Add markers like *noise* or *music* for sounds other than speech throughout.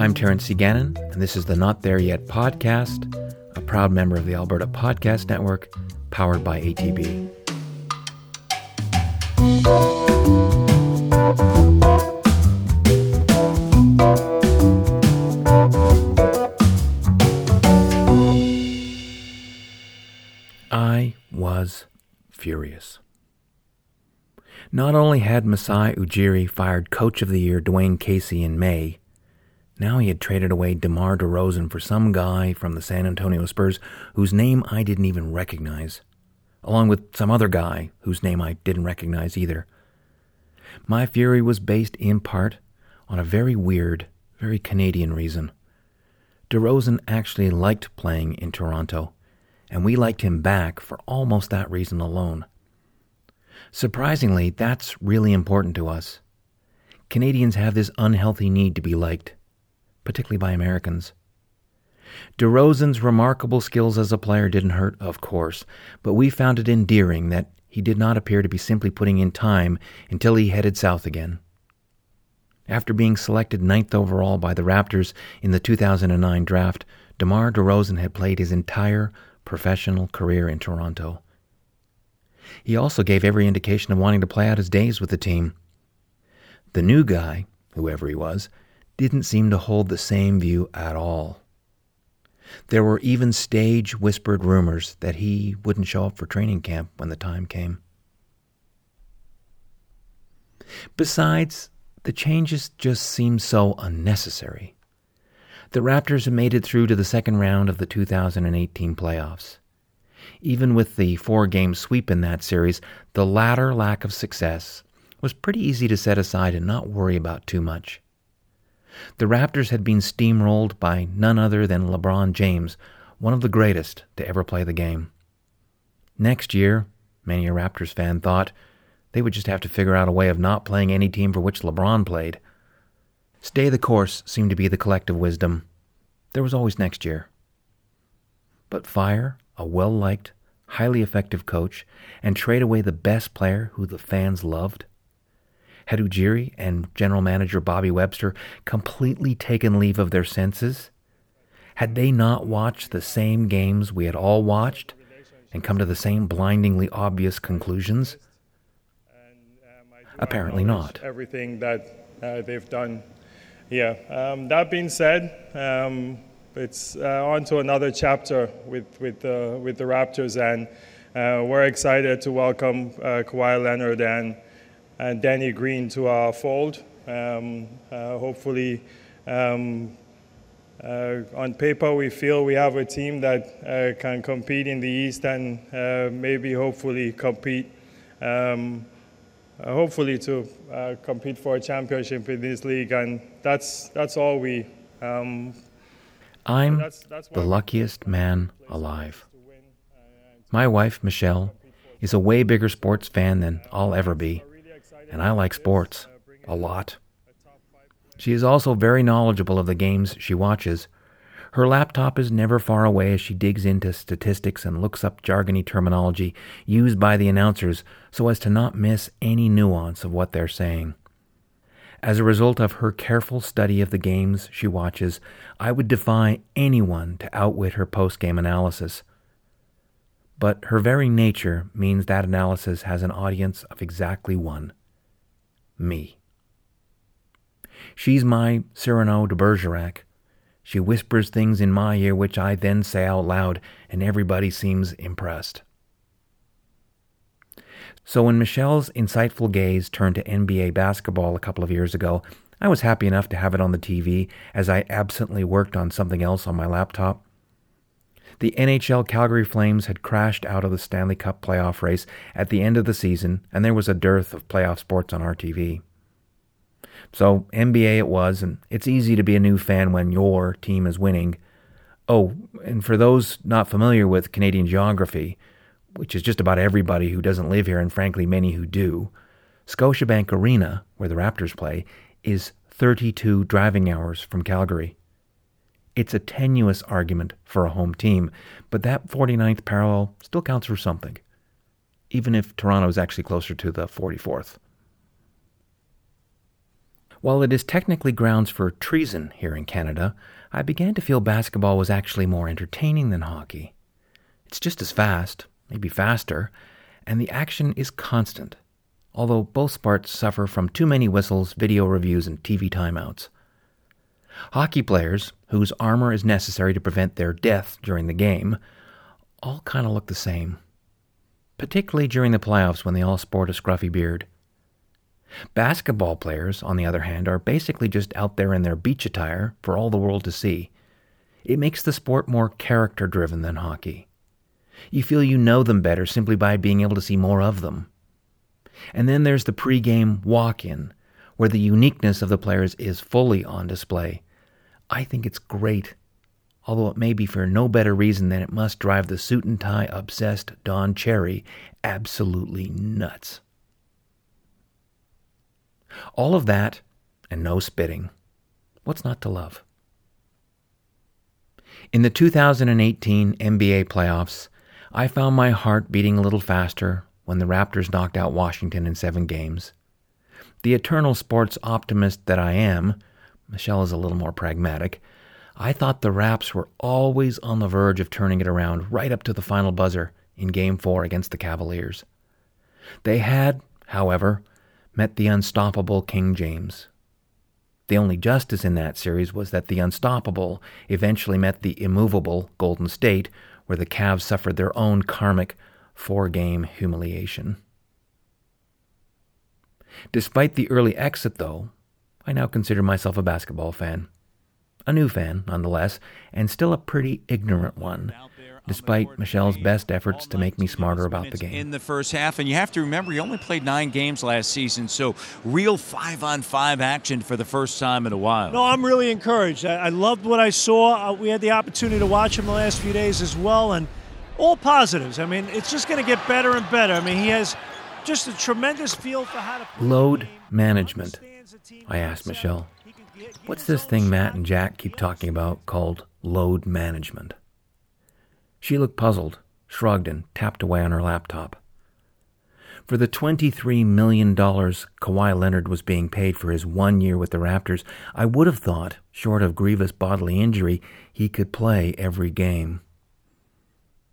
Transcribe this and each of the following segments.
I'm Terence C. Gannon, and this is the Not There Yet podcast, a proud member of the Alberta Podcast Network, powered by ATB. I was furious. Not only had Masai Ujiri fired Coach of the Year Dwane Casey in May, now he had traded away DeMar DeRozan for some guy from the San Antonio Spurs whose name I didn't even recognize, along with some other guy whose name I didn't recognize either. My fury was based in part on a very weird, very Canadian reason. DeRozan actually liked playing in Toronto, and we liked him back for almost that reason alone. Surprisingly, that's really important to us. Canadians have this unhealthy need to be liked, particularly by Americans. DeRozan's remarkable skills as a player didn't hurt, of course, but we found it endearing that he did not appear to be simply putting in time until he headed south again. After being selected ninth overall by the Raptors in the 2009 draft, DeMar DeRozan had played his entire professional career in Toronto. He also gave every indication of wanting to play out his days with the team. The new guy, whoever he was, didn't seem to hold the same view at all. There were even stage whispered rumors that he wouldn't show up for training camp when the time came. Besides, the changes just seemed so unnecessary. The Raptors had made it through to the second round of the 2018 playoffs. Even with the four game sweep in that series, the latter lack of success was pretty easy to set aside and not worry about too much. The Raptors had been steamrolled by none other than LeBron James, one of the greatest to ever play the game. Next year, many a Raptors fan thought, they would just have to figure out a way of not playing any team for which LeBron played. Stay the course seemed to be the collective wisdom. There was always next year. But fire a well liked, highly effective coach and trade away the best player who the fans loved? Ujiri and general manager Bobby Webster completely taken leave of their senses? Had they not watched the same games we had all watched and come to the same blindingly obvious conclusions? Apparently not. Everything that uh, they've done. Yeah. Um, that being said, um, it's uh, on to another chapter with, with, uh, with the Raptors, and uh, we're excited to welcome uh, Kawhi Leonard and, and Danny Green to our fold. Um, uh, hopefully, um, uh, on paper, we feel we have a team that can compete in the East and maybe hopefully compete. Um, hopefully to compete for a championship in this league, and that's that's all we um, I'm the luckiest man alive. My wife, Michelle, is a way bigger sports fan than I'll ever be, and I like sports a lot. She is also very knowledgeable of the games she watches. Her laptop is never far away as she digs into statistics and looks up jargony terminology used by the announcers so as to not miss any nuance of what they're saying. As a result of her careful study of the games she watches, I would defy anyone to outwit her post game analysis. But her very nature means that analysis has an audience of exactly one me. She's my Cyrano de Bergerac. She whispers things in my ear which I then say out loud, and everybody seems impressed. So when Michelle's insightful gaze turned to NBA basketball a couple of years ago, I was happy enough to have it on the TV as I absently worked on something else on my laptop. The NHL Calgary Flames had crashed out of the Stanley Cup playoff race at the end of the season, and there was a dearth of playoff sports on RTV. So, NBA it was, and it's easy to be a new fan when your team is winning. Oh, and for those not familiar with Canadian geography, which is just about everybody who doesn't live here, and frankly, many who do, Scotiabank Arena, where the Raptors play, is 32 driving hours from Calgary. It's a tenuous argument for a home team, but that 49th parallel still counts for something, even if Toronto is actually closer to the 44th. While it is technically grounds for treason here in Canada, I began to feel basketball was actually more entertaining than hockey. It's just as fast, maybe faster, and the action is constant, although both sports suffer from too many whistles, video reviews, and TV timeouts. Hockey players, whose armor is necessary to prevent their death during the game, all kind of look the same, particularly during the playoffs when they all sport a scruffy beard. Basketball players, on the other hand, are basically just out there in their beach attire for all the world to see. It makes the sport more character driven than hockey. You feel you know them better simply by being able to see more of them. And then there's the pregame walk in, where the uniqueness of the players is fully on display. I think it's great, although it may be for no better reason than it must drive the suit and tie obsessed Don Cherry absolutely nuts. All of that and no spitting. What's not to love? In the 2018 NBA playoffs, I found my heart beating a little faster when the Raptors knocked out Washington in seven games. The eternal sports optimist that I am, Michelle is a little more pragmatic, I thought the Raps were always on the verge of turning it around right up to the final buzzer in Game 4 against the Cavaliers. They had, however, met the unstoppable King James. The only justice in that series was that the unstoppable eventually met the immovable Golden State, where the Cavs suffered their own karmic four game humiliation. Despite the early exit, though, I now consider myself a basketball fan. A new fan, nonetheless, and still a pretty ignorant one despite Michelle's best efforts to make me smarter about the game. In the first half, and you have to remember, he only played nine games last season, so real five on five action for the first time in a while. No, I'm really encouraged. I, I loved what I saw. Uh, we had the opportunity to watch him the last few days as well, and all positives. I mean, it's just going to get better and better. I mean, he has just a tremendous feel for how to play. load management. I asked Michelle, "What's this thing Matt and Jack keep talking about called load management?" She looked puzzled, shrugged, and tapped away on her laptop. For the $23 million Kawhi Leonard was being paid for his one year with the Raptors, I would have thought, short of grievous bodily injury, he could play every game.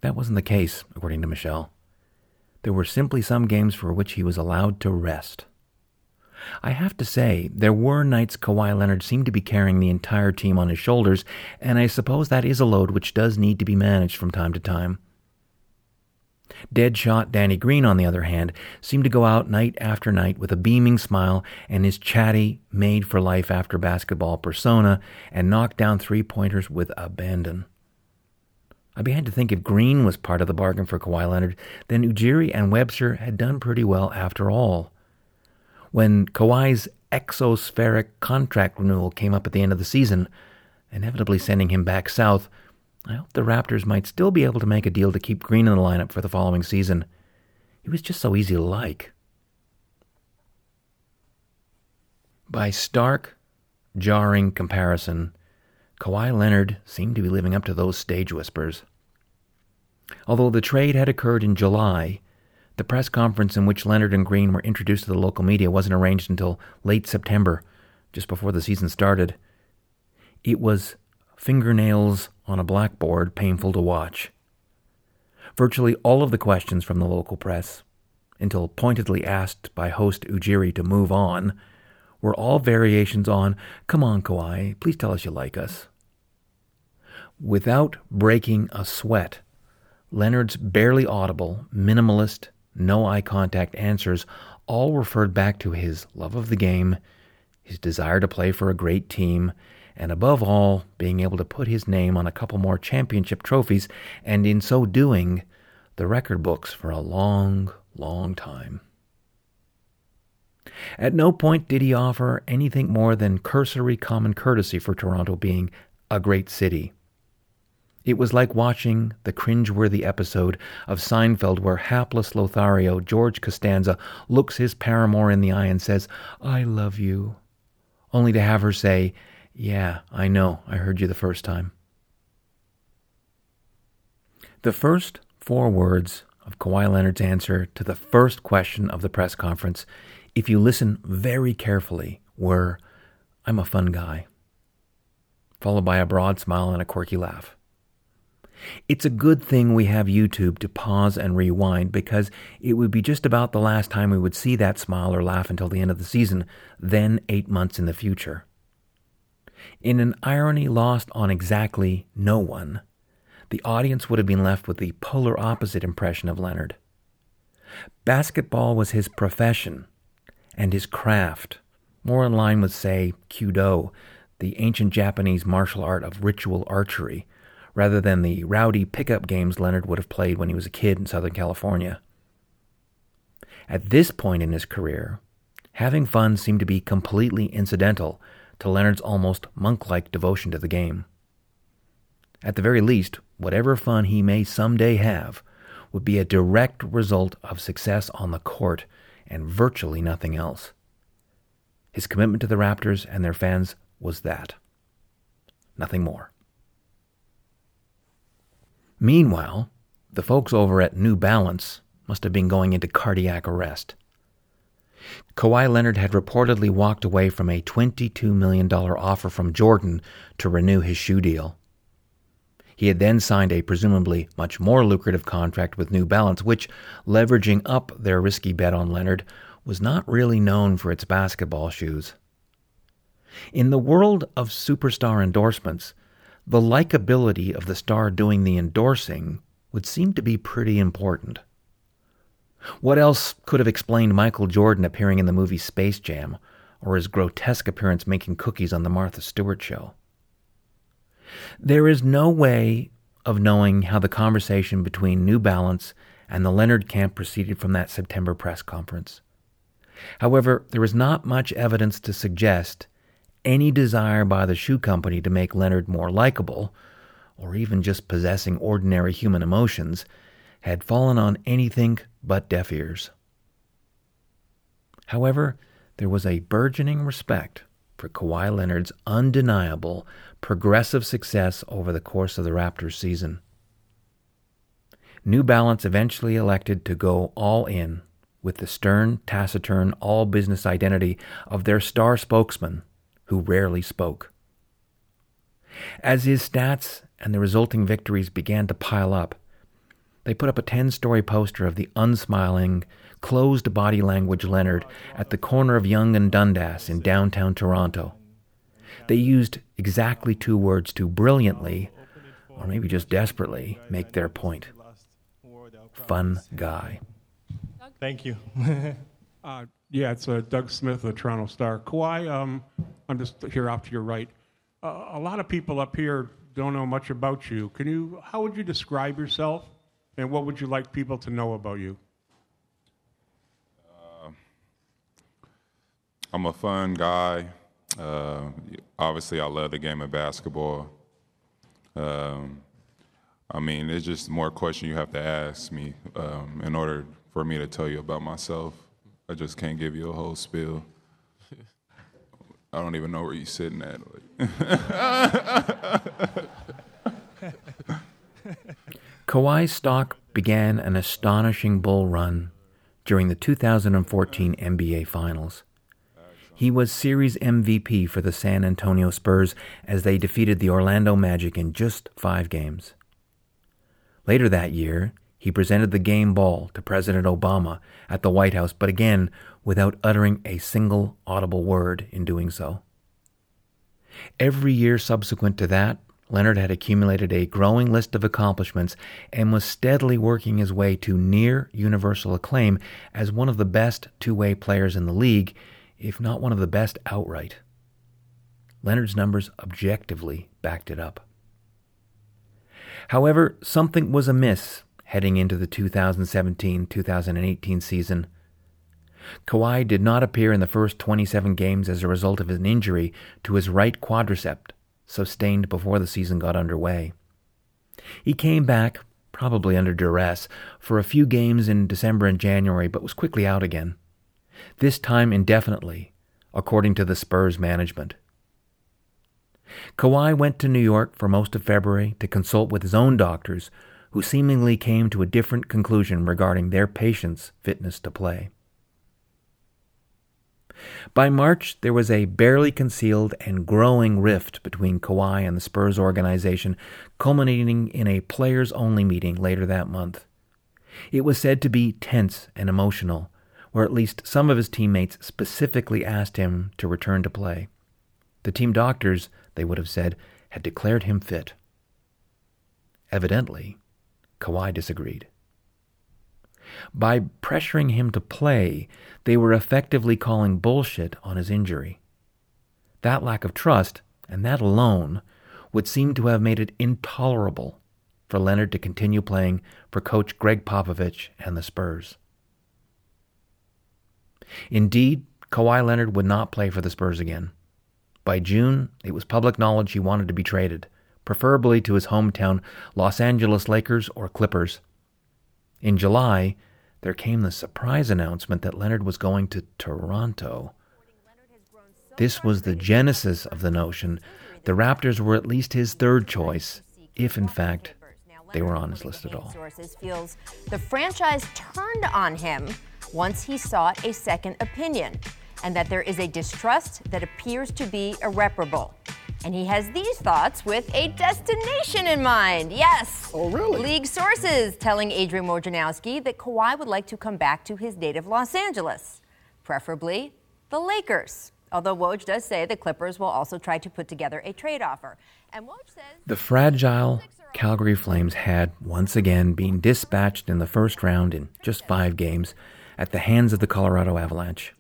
That wasn't the case, according to Michelle. There were simply some games for which he was allowed to rest. I have to say, there were nights Kawhi Leonard seemed to be carrying the entire team on his shoulders, and I suppose that is a load which does need to be managed from time to time. Deadshot Danny Green, on the other hand, seemed to go out night after night with a beaming smile and his chatty, made for life after basketball persona and knock down three pointers with abandon. I began to think if Green was part of the bargain for Kawhi Leonard, then Ujiri and Webster had done pretty well after all. When Kawhi's exospheric contract renewal came up at the end of the season, inevitably sending him back south, I hoped the Raptors might still be able to make a deal to keep Green in the lineup for the following season. He was just so easy to like. By stark, jarring comparison, Kawhi Leonard seemed to be living up to those stage whispers. Although the trade had occurred in July, the press conference in which Leonard and Green were introduced to the local media wasn't arranged until late September, just before the season started. It was fingernails on a blackboard painful to watch. Virtually all of the questions from the local press, until pointedly asked by host Ujiri to move on, were all variations on, Come on, Kawhi, please tell us you like us. Without breaking a sweat, Leonard's barely audible, minimalist, no eye contact answers all referred back to his love of the game, his desire to play for a great team, and above all, being able to put his name on a couple more championship trophies, and in so doing, the record books for a long, long time. At no point did he offer anything more than cursory common courtesy for Toronto being a great city. It was like watching the cringeworthy episode of Seinfeld where hapless Lothario, George Costanza, looks his paramour in the eye and says, I love you, only to have her say, Yeah, I know, I heard you the first time. The first four words of Kawhi Leonard's answer to the first question of the press conference, if you listen very carefully, were, I'm a fun guy. Followed by a broad smile and a quirky laugh. It's a good thing we have YouTube to pause and rewind because it would be just about the last time we would see that smile or laugh until the end of the season, then eight months in the future. In an irony lost on exactly no one, the audience would have been left with the polar opposite impression of Leonard. Basketball was his profession and his craft, more in line with, say, Kyudo, the ancient Japanese martial art of ritual archery, rather than the rowdy pickup games Leonard would have played when he was a kid in Southern California. At this point in his career, having fun seemed to be completely incidental to Leonard's almost monk like devotion to the game. At the very least, whatever fun he may someday have would be a direct result of success on the court and virtually nothing else. His commitment to the Raptors and their fans was that. Nothing more. Meanwhile, the folks over at New Balance must have been going into cardiac arrest. Kawhi Leonard had reportedly walked away from a $22 million offer from Jordan to renew his shoe deal. He had then signed a presumably much more lucrative contract with New Balance, which, leveraging up their risky bet on Leonard, was not really known for its basketball shoes. In the world of superstar endorsements, the likability of the star doing the endorsing would seem to be pretty important. What else could have explained Michael Jordan appearing in the movie Space Jam, or his grotesque appearance making cookies on The Martha Stewart Show? There is no way of knowing how the conversation between New Balance and the Leonard camp proceeded from that September press conference. However, there is not much evidence to suggest any desire by the shoe company to make Leonard more likable, or even just possessing ordinary human emotions, had fallen on anything but deaf ears. However, there was a burgeoning respect for Kawhi Leonard's undeniable progressive success over the course of the Raptors season. New Balance eventually elected to go all in with the stern, taciturn, all business identity of their star spokesman, who rarely spoke. As his stats and the resulting victories began to pile up, they put up a 10 story poster of the unsmiling, closed body language Leonard at the corner of Yonge and Dundas in downtown Toronto. They used exactly two words to brilliantly, or maybe just desperately, make their point. Fun guy. Thank you. *laughs* Uh, yeah, it's uh, Doug Smith of the Toronto Star. Kawhi, um, I'm just here off to your right. Uh, a lot of people up here don't know much about you. Can you? How would you describe yourself, and what would you like people to know about you? Uh, I'm a fun guy. Uh, obviously, I love the game of basketball. Um, I mean, it's just more questions you have to ask me um, in order for me to tell you about myself. I just can't give you a whole spiel. I don't even know where you're sitting at. *laughs* Kawhi's stock began an astonishing bull run during the 2014 NBA Finals. He was series MVP for the San Antonio Spurs as they defeated the Orlando Magic in just five games. Later that year, he presented the game ball to President Obama at the White House, but again without uttering a single audible word in doing so. Every year subsequent to that, Leonard had accumulated a growing list of accomplishments and was steadily working his way to near universal acclaim as one of the best two way players in the league if not one of the best outright. Leonard's numbers objectively backed it up. However, something was amiss heading into the 2017 2018 season. Kawhi did not appear in the first 27 games as a result of an injury to his right quadricep, sustained before the season got underway. He came back, probably under duress, for a few games in December and January, but was quickly out again this time indefinitely, according to the Spurs management. Kawhi went to New York for most of February to consult with his own doctors, who seemingly came to a different conclusion regarding their patient's fitness to play. By March, there was a barely concealed and growing rift between Kawhi and the Spurs organization, culminating in a players only meeting later that month. It was said to be tense and emotional, where at least some of his teammates specifically asked him to return to play. The team doctors, they would have said, had declared him fit. Evidently, Kawhi disagreed. By pressuring him to play, they were effectively calling bullshit on his injury. That lack of trust, and that alone, would seem to have made it intolerable for Leonard to continue playing for coach Gregg Popovich and the Spurs. Indeed, Kawhi Leonard would not play for the Spurs again. By June, it was public knowledge he wanted to be traded, preferably to his hometown Los Angeles Lakers or Clippers. In July, there came the surprise announcement that Leonard was going to Toronto. This was the genesis of the notion the Raptors were at least his third choice, if in fact they were on his list at all. Feels the franchise turned on him once he sought a second opinion, and that there is a distrust that appears to be irreparable. And he has these thoughts with a destination in mind. Yes. Oh, really? League sources telling Adrian Wojnarowski that Kawhi would like to come back to his native Los Angeles, preferably the Lakers. Although Woj does say the Clippers will also try to put together a trade offer. And Woj says the fragile Calgary Flames had once again been dispatched in the first round in just five games at the hands of the Colorado Avalanche.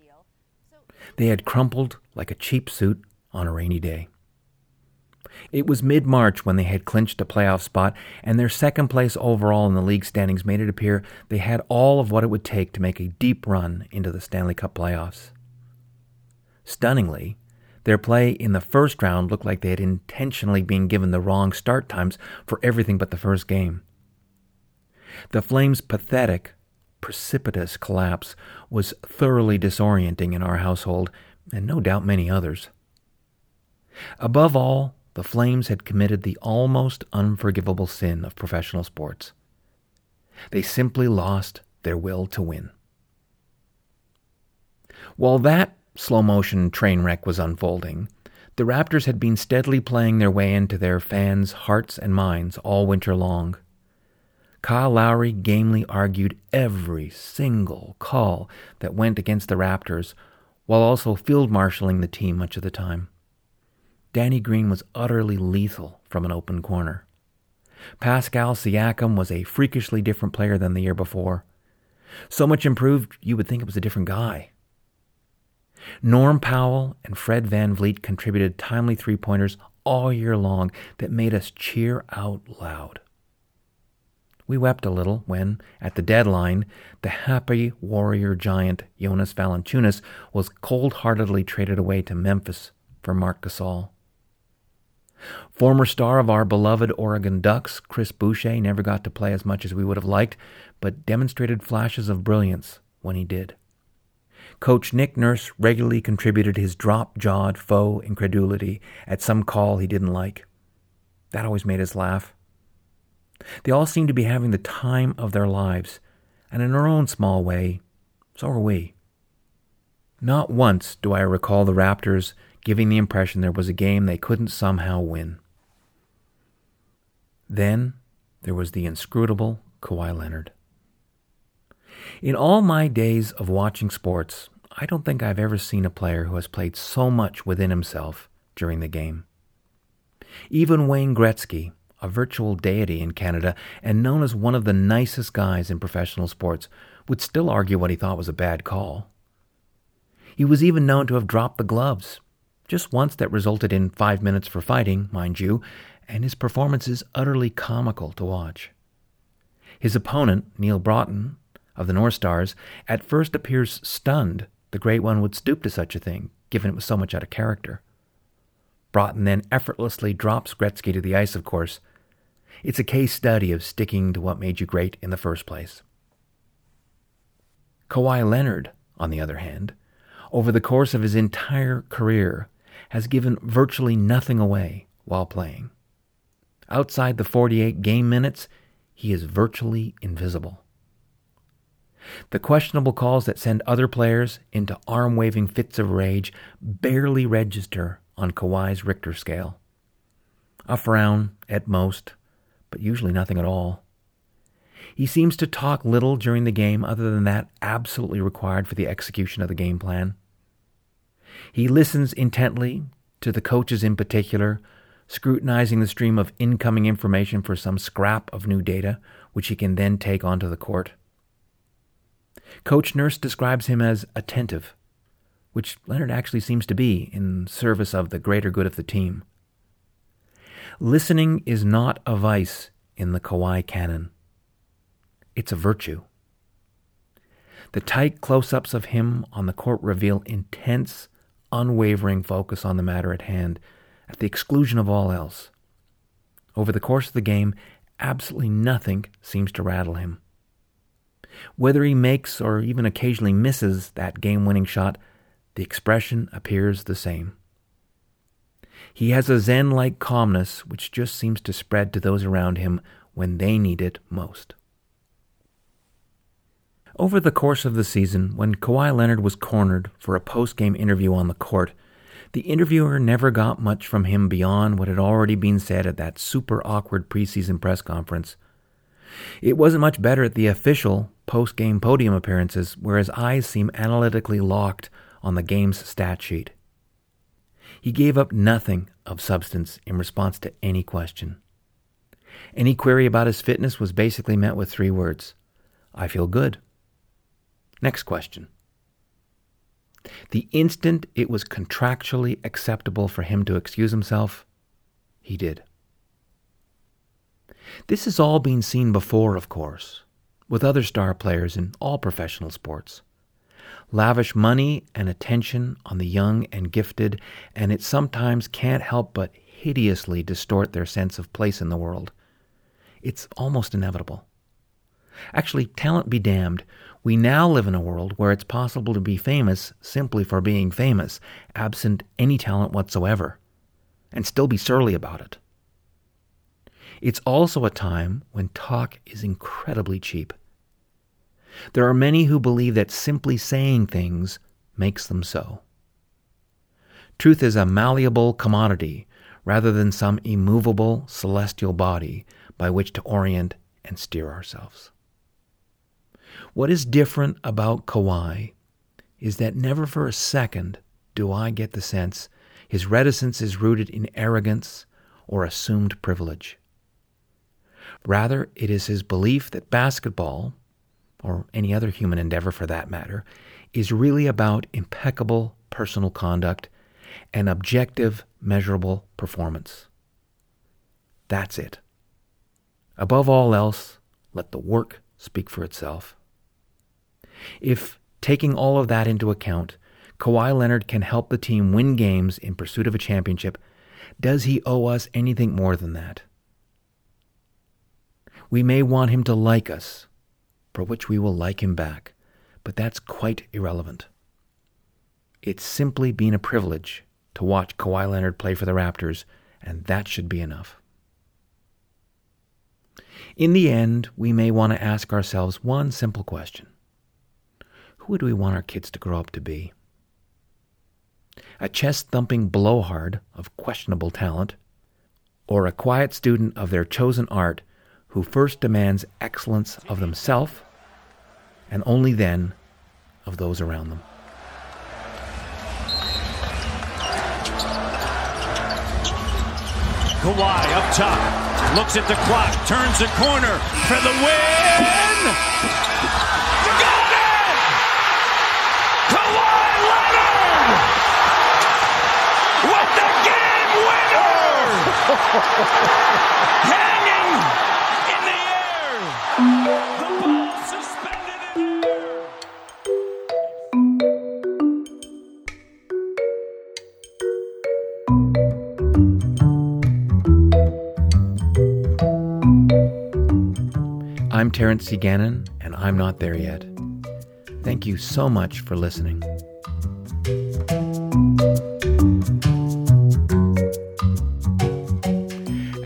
They had crumpled like a cheap suit on a rainy day. It was mid March when they had clinched a playoff spot, and their second place overall in the league standings made it appear they had all of what it would take to make a deep run into the Stanley Cup playoffs. Stunningly, their play in the first round looked like they had intentionally been given the wrong start times for everything but the first game. The Flames' pathetic, precipitous collapse was thoroughly disorienting in our household, and no doubt many others. Above all, the Flames had committed the almost unforgivable sin of professional sports. They simply lost their will to win. While that slow motion train wreck was unfolding, the Raptors had been steadily playing their way into their fans' hearts and minds all winter long. Kyle Lowry gamely argued every single call that went against the Raptors, while also field marshaling the team much of the time. Danny Green was utterly lethal from an open corner. Pascal Siakam was a freakishly different player than the year before. So much improved, you would think it was a different guy. Norm Powell and Fred Van VanVleet contributed timely three pointers all year long that made us cheer out loud. We wept a little when, at the deadline, the happy warrior giant Jonas Valanciunas was cold heartedly traded away to Memphis for Marc Gasol. Former star of our beloved Oregon Ducks, Chris Boucher, never got to play as much as we would have liked, but demonstrated flashes of brilliance when he did. Coach Nick Nurse regularly contributed his drop jawed faux incredulity at some call he didn't like. That always made us laugh. They all seemed to be having the time of their lives, and in our own small way, so are we. Not once do I recall the Raptors giving the impression there was a game they couldn't somehow win. Then there was the inscrutable Kawhi Leonard. In all my days of watching sports, I don't think I've ever seen a player who has played so much within himself during the game. Even Wayne Gretzky, a virtual deity in Canada and known as one of the nicest guys in professional sports, would still argue what he thought was a bad call. He was even known to have dropped the gloves, just once that resulted in five minutes for fighting, mind you, and his performance is utterly comical to watch. His opponent, Neal Broten, of the North Stars, at first appears stunned the Great One would stoop to such a thing, given it was so much out of character. Broughton then effortlessly drops Gretzky to the ice, of course. It's a case study of sticking to what made you great in the first place. Kawhi Leonard, on the other hand, over the course of his entire career, has given virtually nothing away while playing. Outside the 48 game minutes, he is virtually invisible. The questionable calls that send other players into arm waving fits of rage barely register on Kawhi's Richter scale. A frown at most, but usually nothing at all. He seems to talk little during the game other than that absolutely required for the execution of the game plan. He listens intently to the coaches in particular, scrutinizing the stream of incoming information for some scrap of new data, which he can then take onto the court. Coach Nurse describes him as attentive, which Leonard actually seems to be in service of the greater good of the team. Listening is not a vice in the Kawhi canon. It's a virtue. The tight close ups of him on the court reveal intense, unwavering focus on the matter at hand, at the exclusion of all else. Over the course of the game, absolutely nothing seems to rattle him. Whether he makes or even occasionally misses that game winning shot, the expression appears the same. He has a Zen like calmness which just seems to spread to those around him when they need it most. Over the course of the season, when Kawhi Leonard was cornered for a post game interview on the court, the interviewer never got much from him beyond what had already been said at that super awkward preseason press conference. It wasn't much better at the official post game podium appearances, where his eyes seemed analytically locked on the game's stat sheet. He gave up nothing of substance in response to any question. Any query about his fitness was basically met with three words I feel good. Next question. The instant it was contractually acceptable for him to excuse himself, he did. This has all been seen before, of course, with other star players in all professional sports. Lavish money and attention on the young and gifted, and it sometimes can't help but hideously distort their sense of place in the world. It's almost inevitable. Actually, talent be damned, we now live in a world where it's possible to be famous simply for being famous, absent any talent whatsoever, and still be surly about it. It's also a time when talk is incredibly cheap. There are many who believe that simply saying things makes them so. Truth is a malleable commodity rather than some immovable celestial body by which to orient and steer ourselves. What is different about Kawhi is that never for a second do I get the sense his reticence is rooted in arrogance or assumed privilege. Rather, it is his belief that basketball, or any other human endeavor for that matter, is really about impeccable personal conduct and objective, measurable performance. That's it. Above all else, let the work speak for itself. If, taking all of that into account, Kawhi Leonard can help the team win games in pursuit of a championship, does he owe us anything more than that? We may want him to like us, for which we will like him back, but that's quite irrelevant. It's simply been a privilege to watch Kawhi Leonard play for the Raptors, and that should be enough. In the end, we may want to ask ourselves one simple question Who would we want our kids to grow up to be? A chest thumping blowhard of questionable talent, or a quiet student of their chosen art who first demands excellence of themselves and only then of those around them. Kawhi up top, looks at the clock, turns the corner for the win. Got it! Kawhi Leonard with the game winner, hanging in the air. The ball suspended in air. I'm Terence C. Gannon, and I'm not there yet. Thank you so much for listening.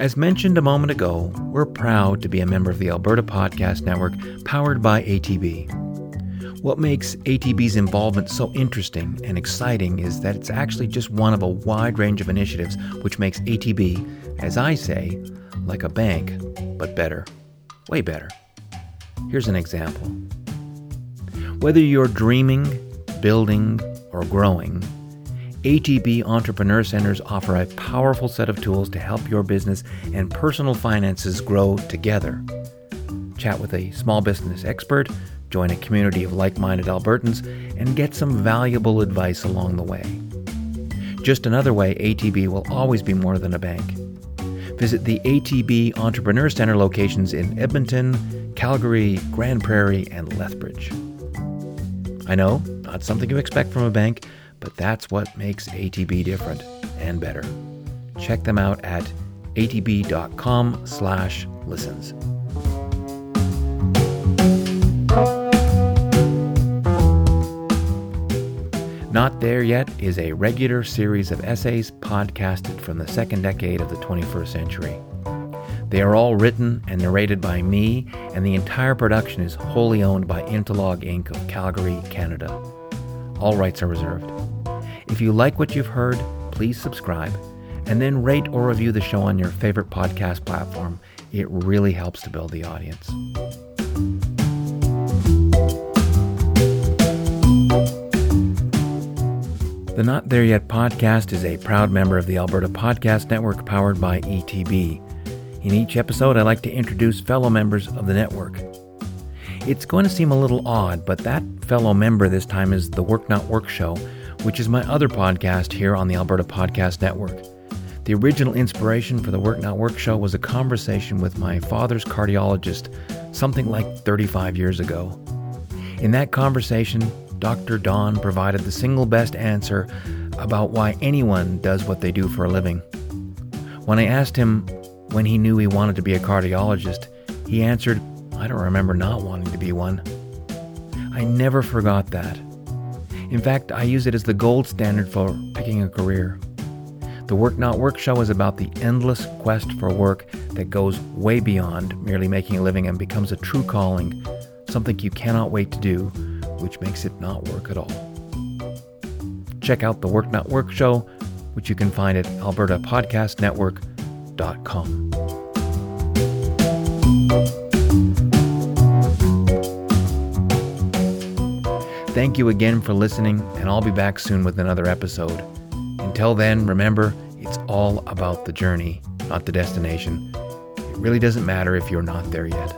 As mentioned a moment ago, we're proud to be a member of the Alberta Podcast Network powered by ATB. What makes ATB's involvement so interesting and exciting is that it's actually just one of a wide range of initiatives which makes ATB, as I say, like a bank, but better. Way better. Here's an example. Whether you're dreaming, building, or growing, ATB Entrepreneur Centers offer a powerful set of tools to help your business and personal finances grow together. Chat with a small business expert, join a community of like minded Albertans, and get some valuable advice along the way. Just another way ATB will always be more than a bank. Visit the ATB Entrepreneur Center locations in Edmonton, Calgary, Grande Prairie, and Lethbridge. I know, not something you expect from a bank, but that's what makes ATB different and better. Check them out at atb.com slash listens. Not There Yet is a regular series of essays podcasted from the second decade of the 21st century. They are all written and narrated by me, and the entire production is wholly owned by Intalog Inc. of Calgary, Canada. All rights are reserved. If you like what you've heard, please subscribe and then rate or review the show on your favorite podcast platform. It really helps to build the audience. The Not There Yet podcast is a proud member of the Alberta Podcast Network powered by ATB. In each episode, I like to introduce fellow members of the network. It's going to seem a little odd, but that fellow member this time is the Work Not Work Show, which is my other podcast here on the Alberta Podcast Network. The original inspiration for the Work Not Work show was a conversation with my father's cardiologist something like 35 years ago. In that conversation, Dr. Don provided the single best answer about why anyone does what they do for a living. When I asked him when he knew he wanted to be a cardiologist, he answered, I don't remember not wanting to be one. I never forgot that. In fact, I use it as the gold standard for picking a career. The Work Not Work show is about the endless quest for work that goes way beyond merely making a living and becomes a true calling, something you cannot wait to do, which makes it not work at all. Check out the Work Not Work show, which you can find at albertapodcastnetwork.com. Thank you again for listening, and I'll be back soon with another episode. Until then, remember, it's all about the journey, not the destination. It really doesn't matter if you're not there yet.